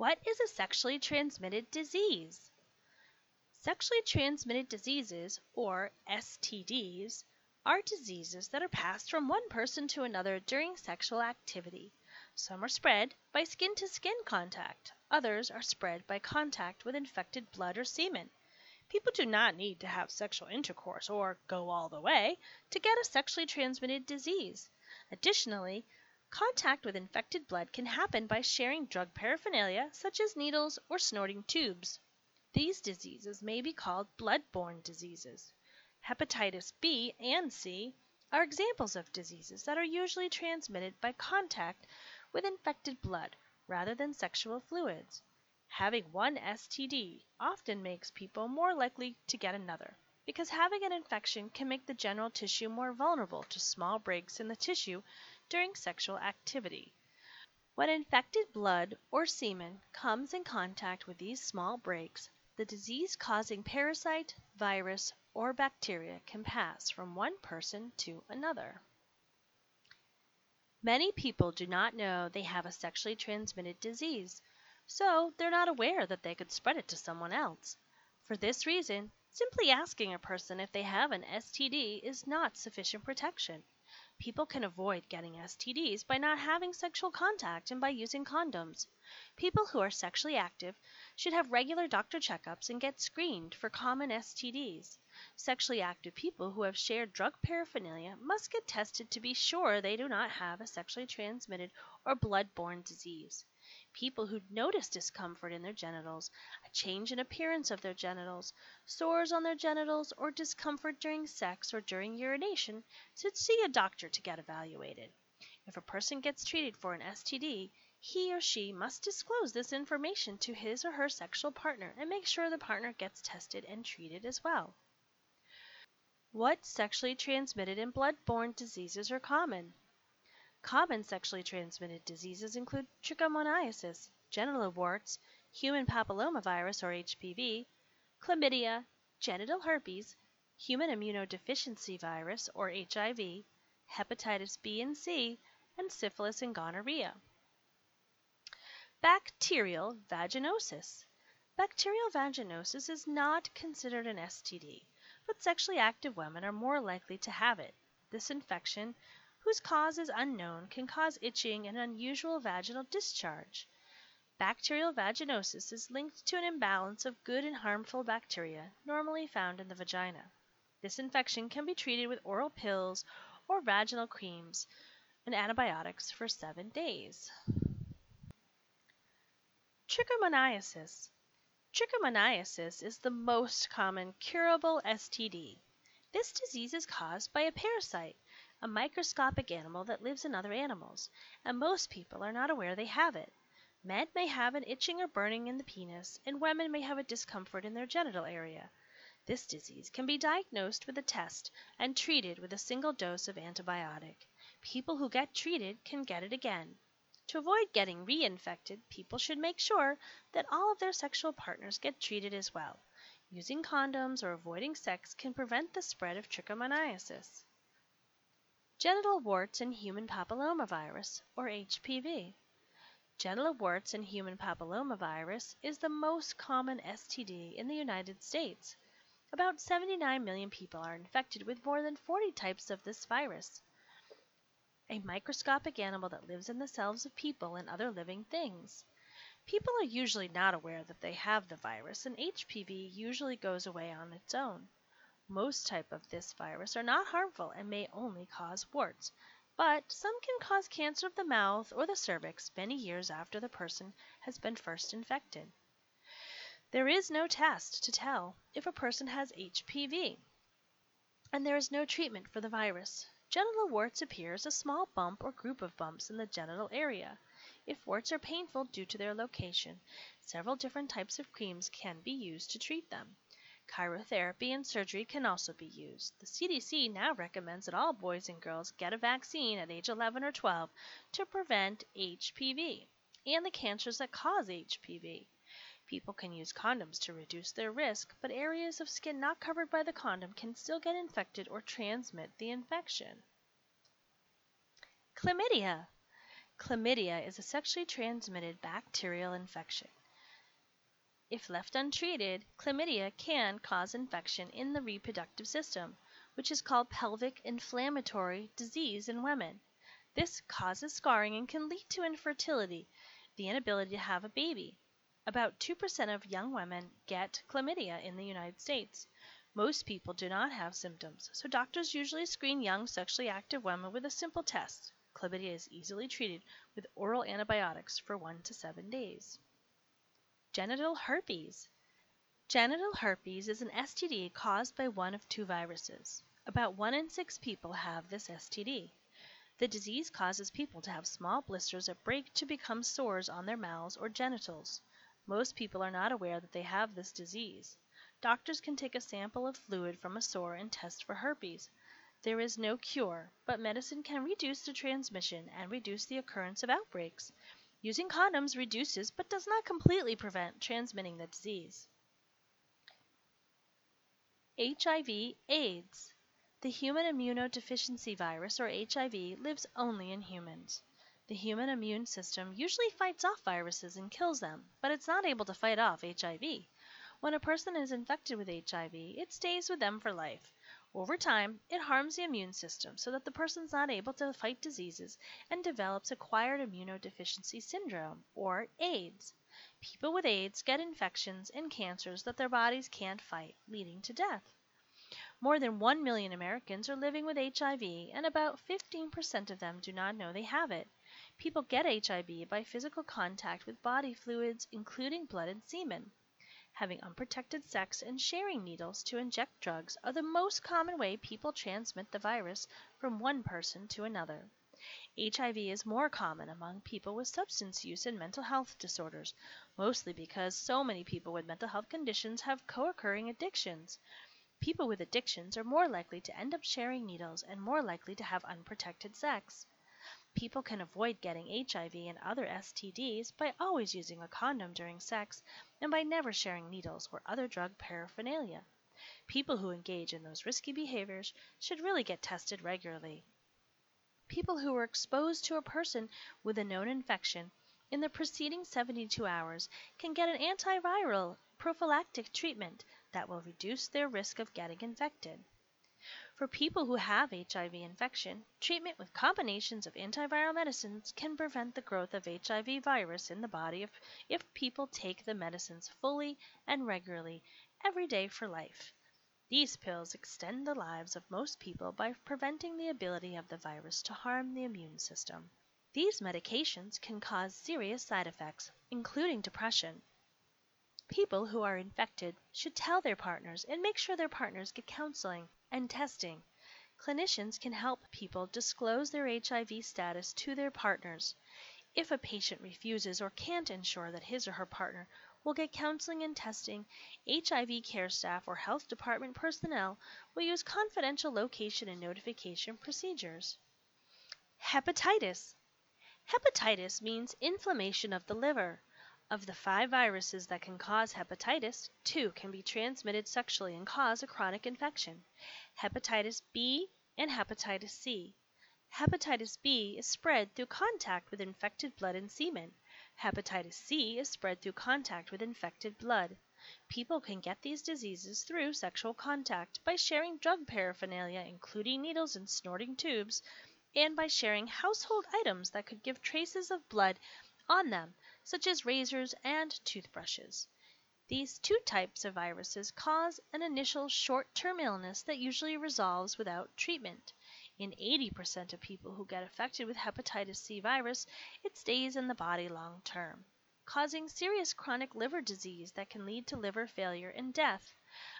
What is a sexually transmitted disease? Sexually transmitted diseases, or STDs, are diseases that are passed from one person to another during sexual activity. Some are spread by skin to skin contact, others are spread by contact with infected blood or semen. People do not need to have sexual intercourse or go all the way to get a sexually transmitted disease. Additionally, contact with infected blood can happen by sharing drug paraphernalia such as needles or snorting tubes. These diseases may be called blood-borne diseases. Hepatitis B and C are examples of diseases that are usually transmitted by contact with infected blood rather than sexual fluids. Having one STD often makes people more likely to get another, because having an infection can make the general tissue more vulnerable to small breaks in the tissue during sexual activity. When infected blood or semen comes in contact with these small breaks, the disease causing parasite, virus, or bacteria can pass from one person to another. Many people do not know they have a sexually transmitted disease, so they're not aware that they could spread it to someone else. For this reason, simply asking a person if they have an STD is not sufficient protection. People can avoid getting STDs by not having sexual contact and by using condoms. People who are sexually active should have regular doctor checkups and get screened for common STDs. Sexually active people who have shared drug paraphernalia must get tested to be sure they do not have a sexually transmitted or blood-borne disease. People who notice discomfort in their genitals, a change in appearance of their genitals, sores on their genitals, or discomfort during sex or during urination should see a doctor to get evaluated. If a person gets treated for an STD, he or she must disclose this information to his or her sexual partner and make sure the partner gets tested and treated as well. What sexually transmitted and blood-borne diseases are common? Common sexually transmitted diseases include trichomoniasis, genital warts, human papillomavirus or HPV, chlamydia, genital herpes, human immunodeficiency virus or HIV, hepatitis B and C, and syphilis and gonorrhea. Bacterial vaginosis. Bacterial vaginosis is not considered an STD, but sexually active women are more likely to have it. This infection whose cause is unknown, can cause itching and unusual vaginal discharge. Bacterial vaginosis is linked to an imbalance of good and harmful bacteria normally found in the vagina. This infection can be treated with oral pills or vaginal creams and antibiotics for seven days. Trichomoniasis. Trichomoniasis is the most common curable STD. This disease is caused by a parasite a microscopic animal that lives in other animals, and most people are not aware they have it. Men may have an itching or burning in the penis, and women may have a discomfort in their genital area. This disease can be diagnosed with a test and treated with a single dose of antibiotic. People who get treated can get it again. To avoid getting reinfected, people should make sure that all of their sexual partners get treated as well. Using condoms or avoiding sex can prevent the spread of trichomoniasis. Genital warts and human papillomavirus, or HPV. Genital warts and human papillomavirus is the most common STD in the United States. About 79 million people are infected with more than 40 types of this virus, a microscopic animal that lives in the cells of people and other living things. People are usually not aware that they have the virus, and HPV usually goes away on its own. Most type of this virus are not harmful and may only cause warts, but some can cause cancer of the mouth or the cervix many years after the person has been first infected. There is no test to tell if a person has HPV, and there is no treatment for the virus. Genital warts appear as a small bump or group of bumps in the genital area. If warts are painful due to their location, several different types of creams can be used to treat them. Cryotherapy and surgery can also be used. The CDC now recommends that all boys and girls get a vaccine at age 11 or 12 to prevent HPV and the cancers that cause HPV. People can use condoms to reduce their risk, but areas of skin not covered by the condom can still get infected or transmit the infection. Chlamydia. Chlamydia is a sexually transmitted bacterial infection. If left untreated, chlamydia can cause infection in the reproductive system, which is called pelvic inflammatory disease in women. This causes scarring and can lead to infertility, the inability to have a baby. About 2% of young women get chlamydia in the United States. Most people do not have symptoms, so doctors usually screen young sexually active women with a simple test. Chlamydia is easily treated with oral antibiotics for 1 to 7 days. Genital herpes. Genital herpes is an STD caused by one of two viruses. About 1 in 6 people have this STD. The disease causes people to have small blisters that break to become sores on their mouths or genitals. Most people are not aware that they have this disease. Doctors can take a sample of fluid from a sore and test for herpes. There is no cure, but medicine can reduce the transmission and reduce the occurrence of outbreaks. Using condoms reduces but does not completely prevent transmitting the disease. HIV AIDS. The human immunodeficiency virus, or HIV, lives only in humans. The human immune system usually fights off viruses and kills them, but it's not able to fight off HIV. When a person is infected with HIV, it stays with them for life. Over time, it harms the immune system so that the person is not able to fight diseases and develops acquired immunodeficiency syndrome, or AIDS. People with AIDS get infections and cancers that their bodies can't fight, leading to death. More than 1 million Americans are living with HIV, and about 15% of them do not know they have it. People get HIV by physical contact with body fluids, including blood and semen. Having unprotected sex and sharing needles to inject drugs are the most common way people transmit the virus from one person to another. HIV is more common among people with substance use and mental health disorders, mostly because so many people with mental health conditions have co occurring addictions. People with addictions are more likely to end up sharing needles and more likely to have unprotected sex. People can avoid getting HIV and other STDs by always using a condom during sex and by never sharing needles or other drug paraphernalia. People who engage in those risky behaviors should really get tested regularly. People who were exposed to a person with a known infection in the preceding 72 hours can get an antiviral prophylactic treatment that will reduce their risk of getting infected. For people who have HIV infection, treatment with combinations of antiviral medicines can prevent the growth of HIV virus in the body if, if people take the medicines fully and regularly every day for life. These pills extend the lives of most people by preventing the ability of the virus to harm the immune system. These medications can cause serious side effects, including depression. People who are infected should tell their partners and make sure their partners get counseling and testing. Clinicians can help people disclose their HIV status to their partners. If a patient refuses or can't ensure that his or her partner will get counseling and testing, HIV care staff or health department personnel will use confidential location and notification procedures. Hepatitis. Hepatitis means inflammation of the liver. Of the five viruses that can cause hepatitis, two can be transmitted sexually and cause a chronic infection hepatitis B and hepatitis C. Hepatitis B is spread through contact with infected blood and semen. Hepatitis C is spread through contact with infected blood. People can get these diseases through sexual contact by sharing drug paraphernalia, including needles and snorting tubes, and by sharing household items that could give traces of blood on them such as razors and toothbrushes. These two types of viruses cause an initial short term illness that usually resolves without treatment. In 80% of people who get affected with hepatitis C virus, it stays in the body long term, causing serious chronic liver disease that can lead to liver failure and death.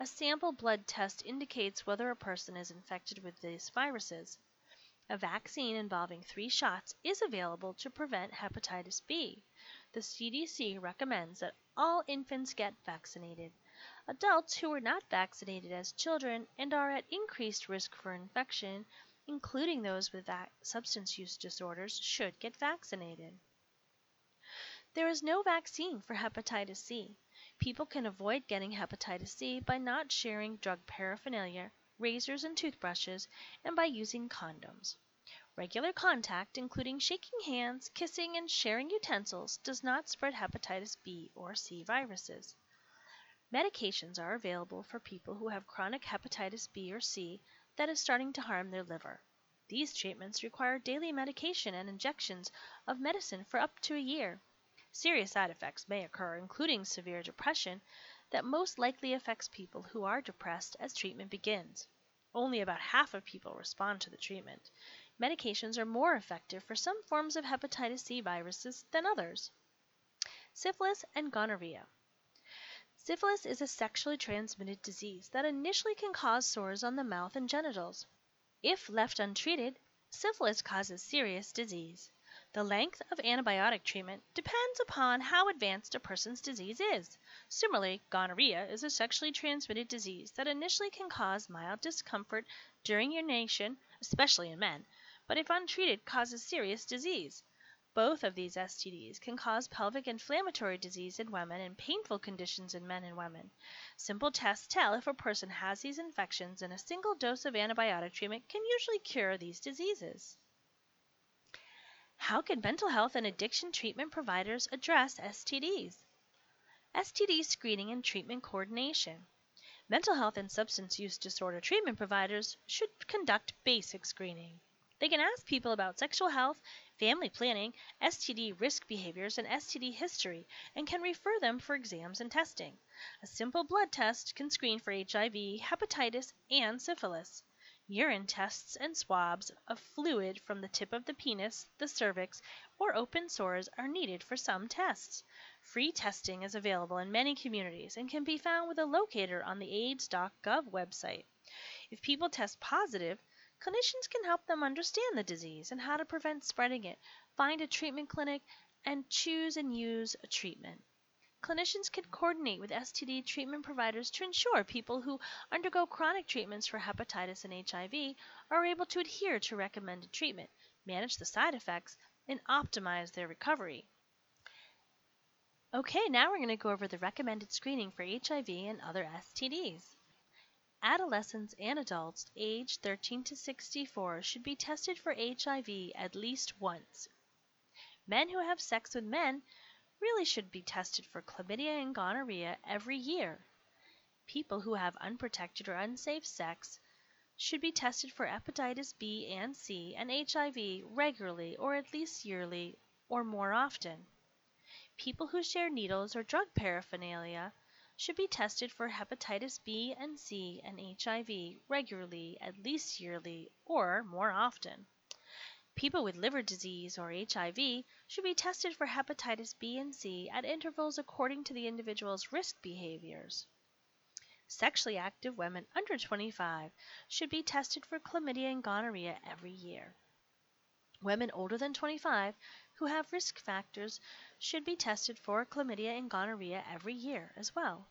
A sample blood test indicates whether a person is infected with these viruses. A vaccine involving three shots is available to prevent hepatitis B the CDC recommends that all infants get vaccinated. Adults who were not vaccinated as children and are at increased risk for infection, including those with substance use disorders, should get vaccinated. There is no vaccine for hepatitis C. People can avoid getting hepatitis C by not sharing drug paraphernalia, razors and toothbrushes, and by using condoms. Regular contact, including shaking hands, kissing, and sharing utensils, does not spread hepatitis B or C viruses. Medications are available for people who have chronic hepatitis B or C that is starting to harm their liver. These treatments require daily medication and injections of medicine for up to a year. Serious side effects may occur, including severe depression, that most likely affects people who are depressed as treatment begins. Only about half of people respond to the treatment. Medications are more effective for some forms of hepatitis C viruses than others. Syphilis and gonorrhea. Syphilis is a sexually transmitted disease that initially can cause sores on the mouth and genitals. If left untreated, syphilis causes serious disease. The length of antibiotic treatment depends upon how advanced a person's disease is. Similarly, gonorrhea is a sexually transmitted disease that initially can cause mild discomfort during urination, especially in men, but if untreated causes serious disease. Both of these STDs can cause pelvic inflammatory disease in women and painful conditions in men and women. Simple tests tell if a person has these infections, and a single dose of antibiotic treatment can usually cure these diseases. How can mental health and addiction treatment providers address STDs? STD screening and treatment coordination. Mental health and substance use disorder treatment providers should conduct basic screening. They can ask people about sexual health, family planning, STD risk behaviors, and STD history, and can refer them for exams and testing. A simple blood test can screen for HIV, hepatitis, and syphilis. Urine tests and swabs of fluid from the tip of the penis, the cervix, or open sores are needed for some tests. Free testing is available in many communities and can be found with a locator on the AIDS.gov website. If people test positive, clinicians can help them understand the disease and how to prevent spreading it, find a treatment clinic, and choose and use a treatment. Clinicians can coordinate with STD treatment providers to ensure people who undergo chronic treatments for hepatitis and HIV are able to adhere to recommended treatment, manage the side effects, and optimize their recovery. Okay, now we're going to go over the recommended screening for HIV and other STDs. Adolescents and adults aged 13 to 64 should be tested for HIV at least once. Men who have sex with men really should be tested for chlamydia and gonorrhea every year. People who have unprotected or unsafe sex should be tested for hepatitis B and C and HIV regularly or at least yearly or more often. People who share needles or drug paraphernalia should be tested for hepatitis B and C and HIV regularly, at least yearly, or more often. People with liver disease or HIV should be tested for hepatitis B and C at intervals according to the individual's risk behaviors. Sexually active women under 25 should be tested for chlamydia and gonorrhea every year. Women older than 25 who have risk factors should be tested for chlamydia and gonorrhea every year as well.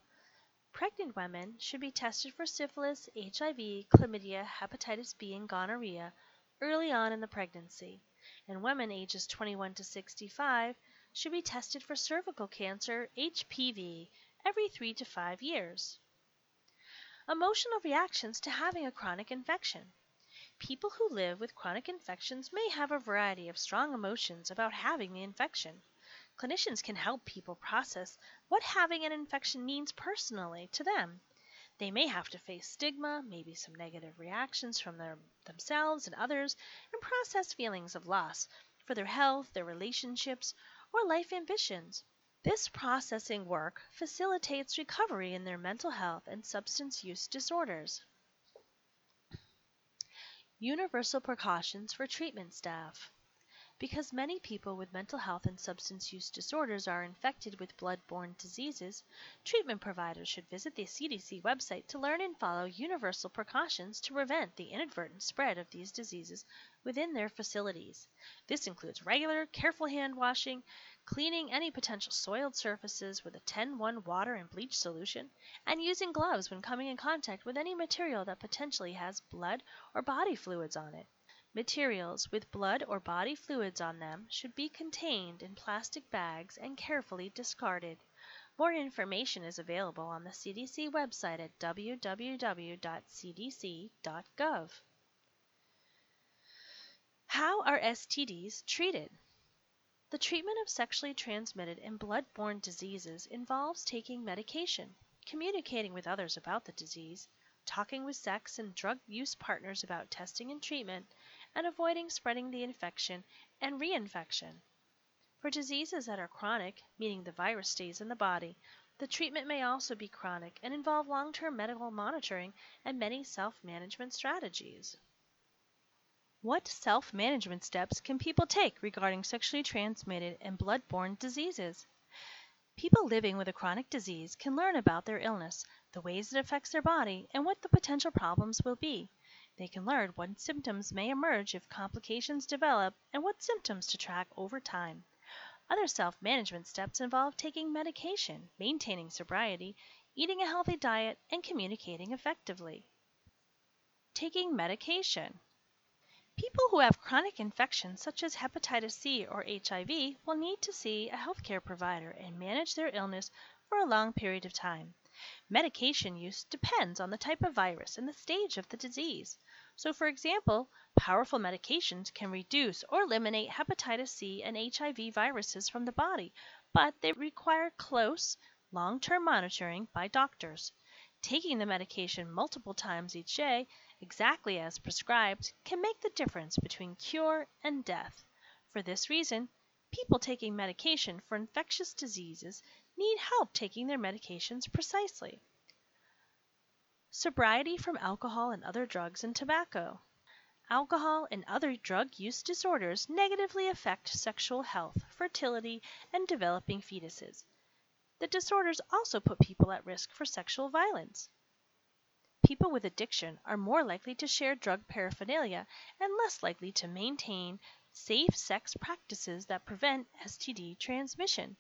Pregnant women should be tested for syphilis, HIV, chlamydia, hepatitis B, and gonorrhea early on in the pregnancy, and women ages 21 to 65 should be tested for cervical cancer, HPV, every 3 to 5 years. Emotional reactions to having a chronic infection. People who live with chronic infections may have a variety of strong emotions about having the infection. Clinicians can help people process what having an infection means personally to them they may have to face stigma, maybe some negative reactions from their, themselves and others, and process feelings of loss for their health, their relationships, or life ambitions. This processing work facilitates recovery in their mental health and substance use disorders. Universal precautions for treatment staff. Because many people with mental health and substance use disorders are infected with blood-borne diseases, treatment providers should visit the CDC website to learn and follow universal precautions to prevent the inadvertent spread of these diseases within their facilities. This includes regular, careful hand washing, cleaning any potential soiled surfaces with a 10-1 water and bleach solution, and using gloves when coming in contact with any material that potentially has blood or body fluids on it. Materials with blood or body fluids on them should be contained in plastic bags and carefully discarded. More information is available on the CDC website at www.cdc.gov. How are STDs treated? The treatment of sexually transmitted and blood-borne diseases involves taking medication, communicating with others about the disease, talking with sex and drug use partners about testing and treatment, and avoiding spreading the infection and reinfection. For diseases that are chronic, meaning the virus stays in the body, the treatment may also be chronic and involve long-term medical monitoring and many self-management strategies. What self management steps can people take regarding sexually transmitted and blood borne diseases? People living with a chronic disease can learn about their illness, the ways it affects their body, and what the potential problems will be. They can learn what symptoms may emerge if complications develop and what symptoms to track over time. Other self management steps involve taking medication, maintaining sobriety, eating a healthy diet, and communicating effectively. Taking medication. People who have chronic infections such as hepatitis C or HIV will need to see a healthcare provider and manage their illness for a long period of time. Medication use depends on the type of virus and the stage of the disease. So, for example, powerful medications can reduce or eliminate hepatitis C and HIV viruses from the body, but they require close, long term monitoring by doctors. Taking the medication multiple times each day exactly as prescribed can make the difference between cure and death. For this reason, people taking medication for infectious diseases need help taking their medications precisely. Sobriety from alcohol and other drugs and tobacco. Alcohol and other drug use disorders negatively affect sexual health, fertility, and developing fetuses. The disorders also put people at risk for sexual violence. People with addiction are more likely to share drug paraphernalia and less likely to maintain safe sex practices that prevent STD transmission.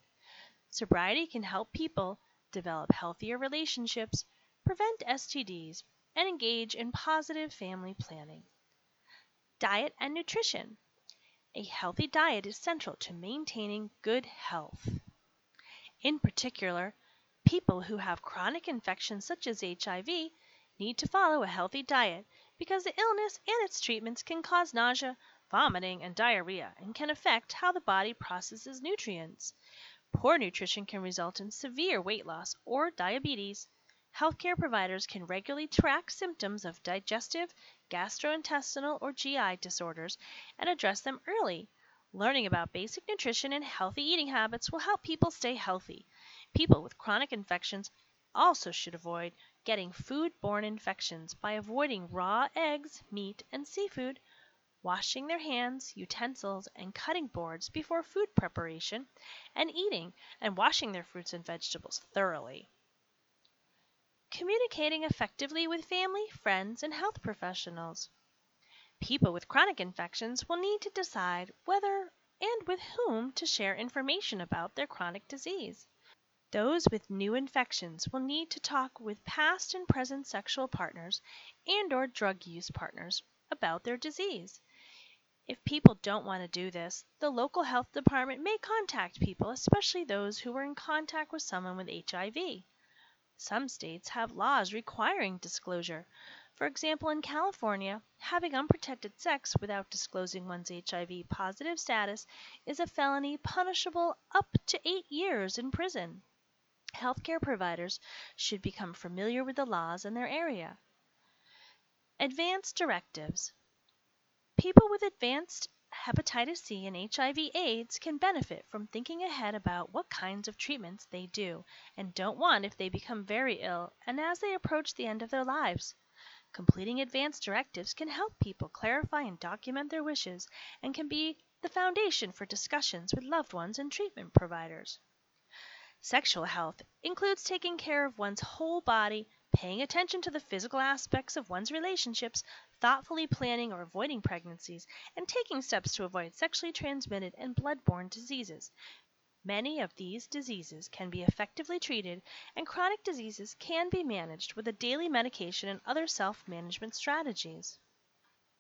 Sobriety can help people develop healthier relationships, prevent STDs, and engage in positive family planning. Diet and nutrition. A healthy diet is central to maintaining good health. In particular, people who have chronic infections such as HIV need to follow a healthy diet because the illness and its treatments can cause nausea, vomiting, and diarrhea and can affect how the body processes nutrients. Poor nutrition can result in severe weight loss or diabetes. Healthcare providers can regularly track symptoms of digestive, gastrointestinal, or GI disorders and address them early. Learning about basic nutrition and healthy eating habits will help people stay healthy. People with chronic infections also should avoid getting food-borne infections by avoiding raw eggs, meat, and seafood, washing their hands, utensils, and cutting boards before food preparation, and eating and washing their fruits and vegetables thoroughly. Communicating effectively with family, friends, and health professionals. People with chronic infections will need to decide whether and with whom to share information about their chronic disease. Those with new infections will need to talk with past and present sexual partners and or drug use partners about their disease. If people don't want to do this, the local health department may contact people, especially those who were in contact with someone with HIV. Some states have laws requiring disclosure. For example, in California, having unprotected sex without disclosing one's HIV positive status is a felony punishable up to eight years in prison. Healthcare providers should become familiar with the laws in their area. Advanced directives. People with advanced hepatitis C and HIV/AIDS can benefit from thinking ahead about what kinds of treatments they do and don't want if they become very ill and as they approach the end of their lives. Completing advanced directives can help people clarify and document their wishes and can be the foundation for discussions with loved ones and treatment providers. Sexual health includes taking care of one's whole body, paying attention to the physical aspects of one's relationships, thoughtfully planning or avoiding pregnancies, and taking steps to avoid sexually transmitted and blood-borne diseases. Many of these diseases can be effectively treated, and chronic diseases can be managed with a daily medication and other self-management strategies.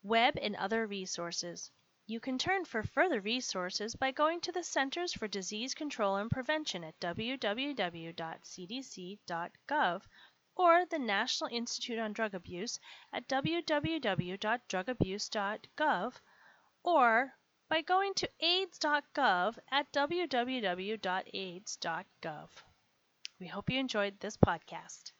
Web and other resources. You can turn for further resources by going to the Centers for Disease Control and Prevention at www.cdc.gov or the National Institute on Drug Abuse at www.drugabuse.gov or by going to aids.gov at www.aids.gov. We hope you enjoyed this podcast.